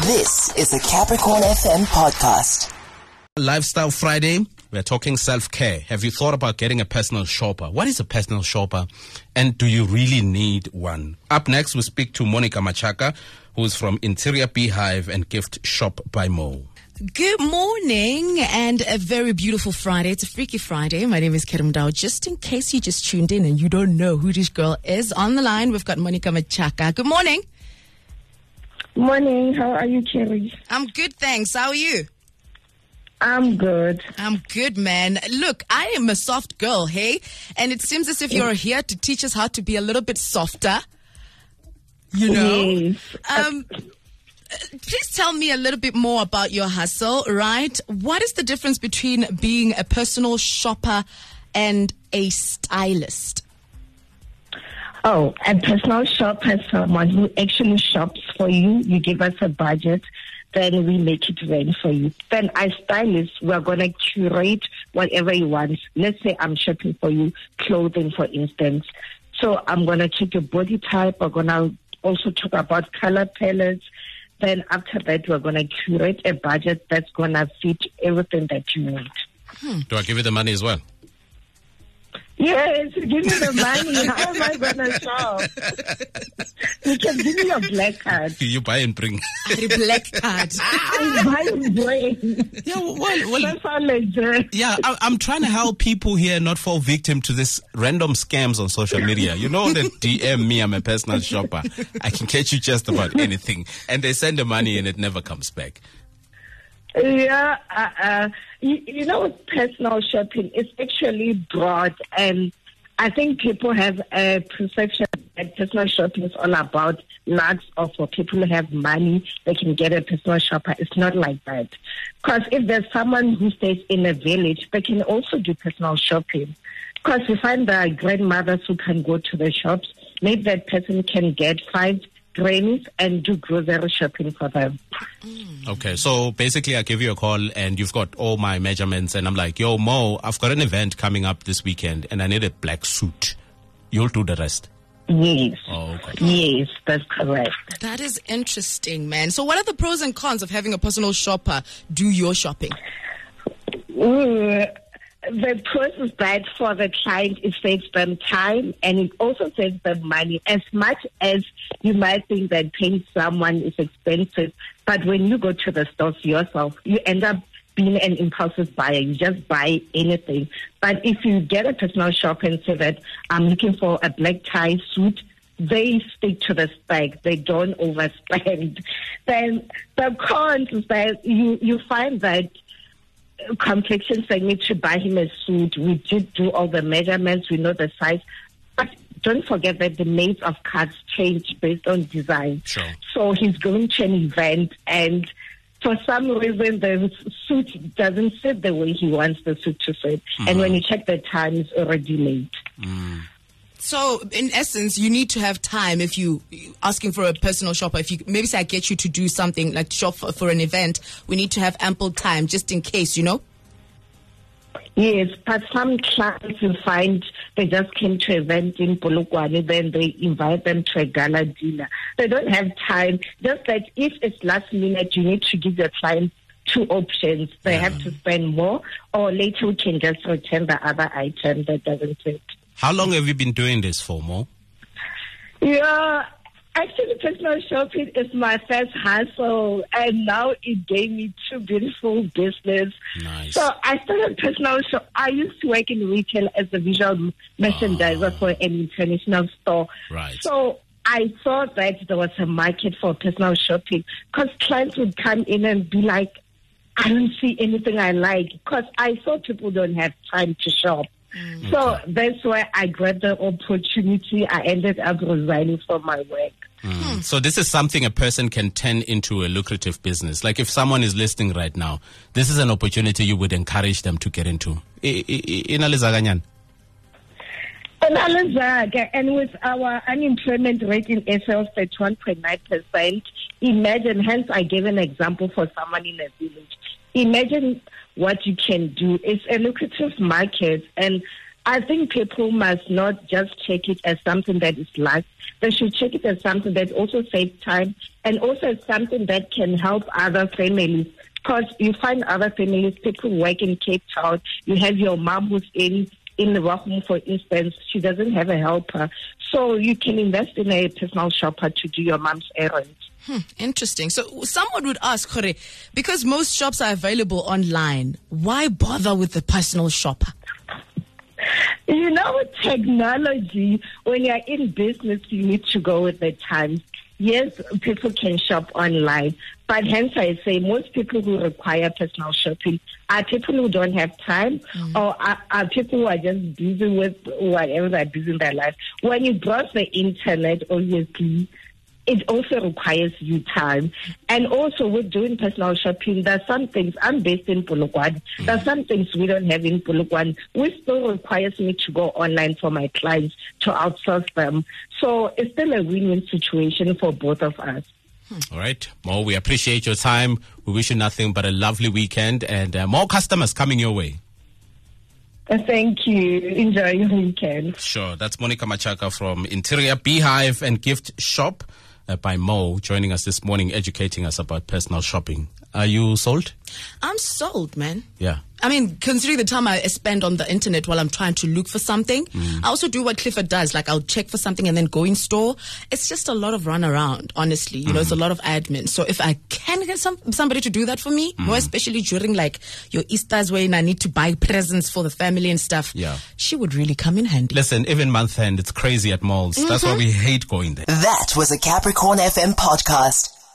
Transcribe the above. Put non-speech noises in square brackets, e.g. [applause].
This is a Capricorn FM podcast. Lifestyle Friday. We're talking self care. Have you thought about getting a personal shopper? What is a personal shopper? And do you really need one? Up next, we speak to Monica Machaka, who's from Interior Beehive and Gift Shop by Mo. Good morning and a very beautiful Friday. It's a Freaky Friday. My name is Kerem Dow. Just in case you just tuned in and you don't know who this girl is, on the line we've got Monica Machaka. Good morning. Morning. How are you, Cherry? I'm good, thanks. How are you? I'm good. I'm good, man. Look, I am a soft girl, hey? And it seems as if you're here to teach us how to be a little bit softer. You know? Yes. Um, please tell me a little bit more about your hustle, right? What is the difference between being a personal shopper and a stylist? Oh, a personal shop has someone who actually shops for you. You give us a budget, then we make it rain for you. Then as stylists, we're going to curate whatever you want. Let's say I'm shopping for you clothing, for instance. So I'm going to check your body type. We're going to also talk about color palettes. Then after that, we're going to curate a budget that's going to fit everything that you need. Hmm. Do I give you the money as well? Yes, give me the money. How am I going to shop? you can give me your black card. You buy and bring. A black card. [laughs] I buy brain. yeah, well, well That's how legit. yeah, I, I'm trying to help people here not fall victim to this random scams on social media. You know, that DM me, I'm a personal shopper. I can catch you just about anything. And they send the money and it never comes back. Yeah, uh, uh, you, you know, personal shopping is actually broad, and I think people have a perception that personal shopping is all about nuts or for people who have money, they can get a personal shopper. It's not like that. Because if there's someone who stays in a village, they can also do personal shopping. Because you find the grandmothers who can go to the shops, maybe that person can get five grannies and do grocery shopping for them. Okay, so basically, I give you a call and you've got all my measurements, and I'm like, yo, Mo, I've got an event coming up this weekend and I need a black suit. You'll do the rest. Yes. Oh, okay. Yes, that's correct. That is interesting, man. So, what are the pros and cons of having a personal shopper do your shopping? Mm, the pros is that for the client, it saves them time and it also saves them money. As much as you might think that paying someone is expensive, but when you go to the stores yourself, you end up being an impulsive buyer. You just buy anything. But if you get a personal shop and say that I'm looking for a black tie suit, they stick to the spec. They don't overspend. [laughs] Then the cons is that you, you find that Complexion saying me to buy him a suit. We did do all the measurements. We know the size. But don't forget that the maids of cards change based on design. Sure. So he's going to an event and for some reason the suit doesn't fit the way he wants the suit to fit. And mm-hmm. when you check the time, it's already late. Mm. So, in essence, you need to have time if you asking for a personal shopper. If you maybe say I get you to do something like shop for, for an event, we need to have ample time just in case, you know. Yes, but some clients you find they just came to an event in Polokwane, then they invite them to a gala dinner. They don't have time. Just that if it's last minute, you need to give your client two options. They have to spend more, or later we can just return the other item that doesn't fit. How long have you been doing this for, Mo? Yeah, actually, personal shopping is my first hustle, and now it gave me two beautiful business. Nice. So I started personal shop. I used to work in retail as a visual merchandiser ah. for an international store. Right. So I thought that there was a market for personal shopping because clients would come in and be like, I don't see anything I like because I saw people don't have time to shop. Mm. So that's why I grabbed the opportunity. I ended up resigning from my work. Mm. So this is something a person can turn into a lucrative business. Like if someone is listening right now, this is an opportunity you would encourage them to get into. I- I- I- Inaliza and with our unemployment rate in SA of 31.9%, imagine, hence I gave an example for someone in a village. Imagine what you can do. It's a lucrative market, and I think people must not just check it as something that is light. They should check it as something that also saves time and also as something that can help other families. Because you find other families, people work in Cape Town. You have your mom who's in in the home, for instance, she doesn't have a helper. So you can invest in a personal shopper to do your mom's errands. Hmm, interesting. So someone would ask, Kore, because most shops are available online, why bother with the personal shopper? With technology, when you're in business, you need to go with the times. Yes, people can shop online, but hence I say most people who require personal shopping are people who don't have time mm. or are, are, people who are just busy with whatever they're busy in their life. When you browse the internet, obviously, it also requires you time. And also with doing personal shopping, there's some things, I'm based in Polokwane. There's some things we don't have in Polokwane, which still requires me to go online for my clients to outsource them. So it's still a win-win situation for both of us. All right, Mo, we appreciate your time. We wish you nothing but a lovely weekend and uh, more customers coming your way. Uh, thank you. Enjoy your weekend. Sure. That's Monica Machaka from Interior Beehive and Gift Shop Uh, by Mo joining us this morning, educating us about personal shopping. Are you sold? I'm sold, man. Yeah. I mean, considering the time I spend on the internet while I'm trying to look for something, mm. I also do what Clifford does. Like, I'll check for something and then go in store. It's just a lot of run around, honestly. You mm. know, it's a mm. lot of admin. So if I can get some somebody to do that for me, mm. more especially during like your Easter's when I need to buy presents for the family and stuff, yeah. she would really come in handy. Listen, even month end, it's crazy at malls. Mm-hmm. That's why we hate going there. That was a Capricorn FM podcast.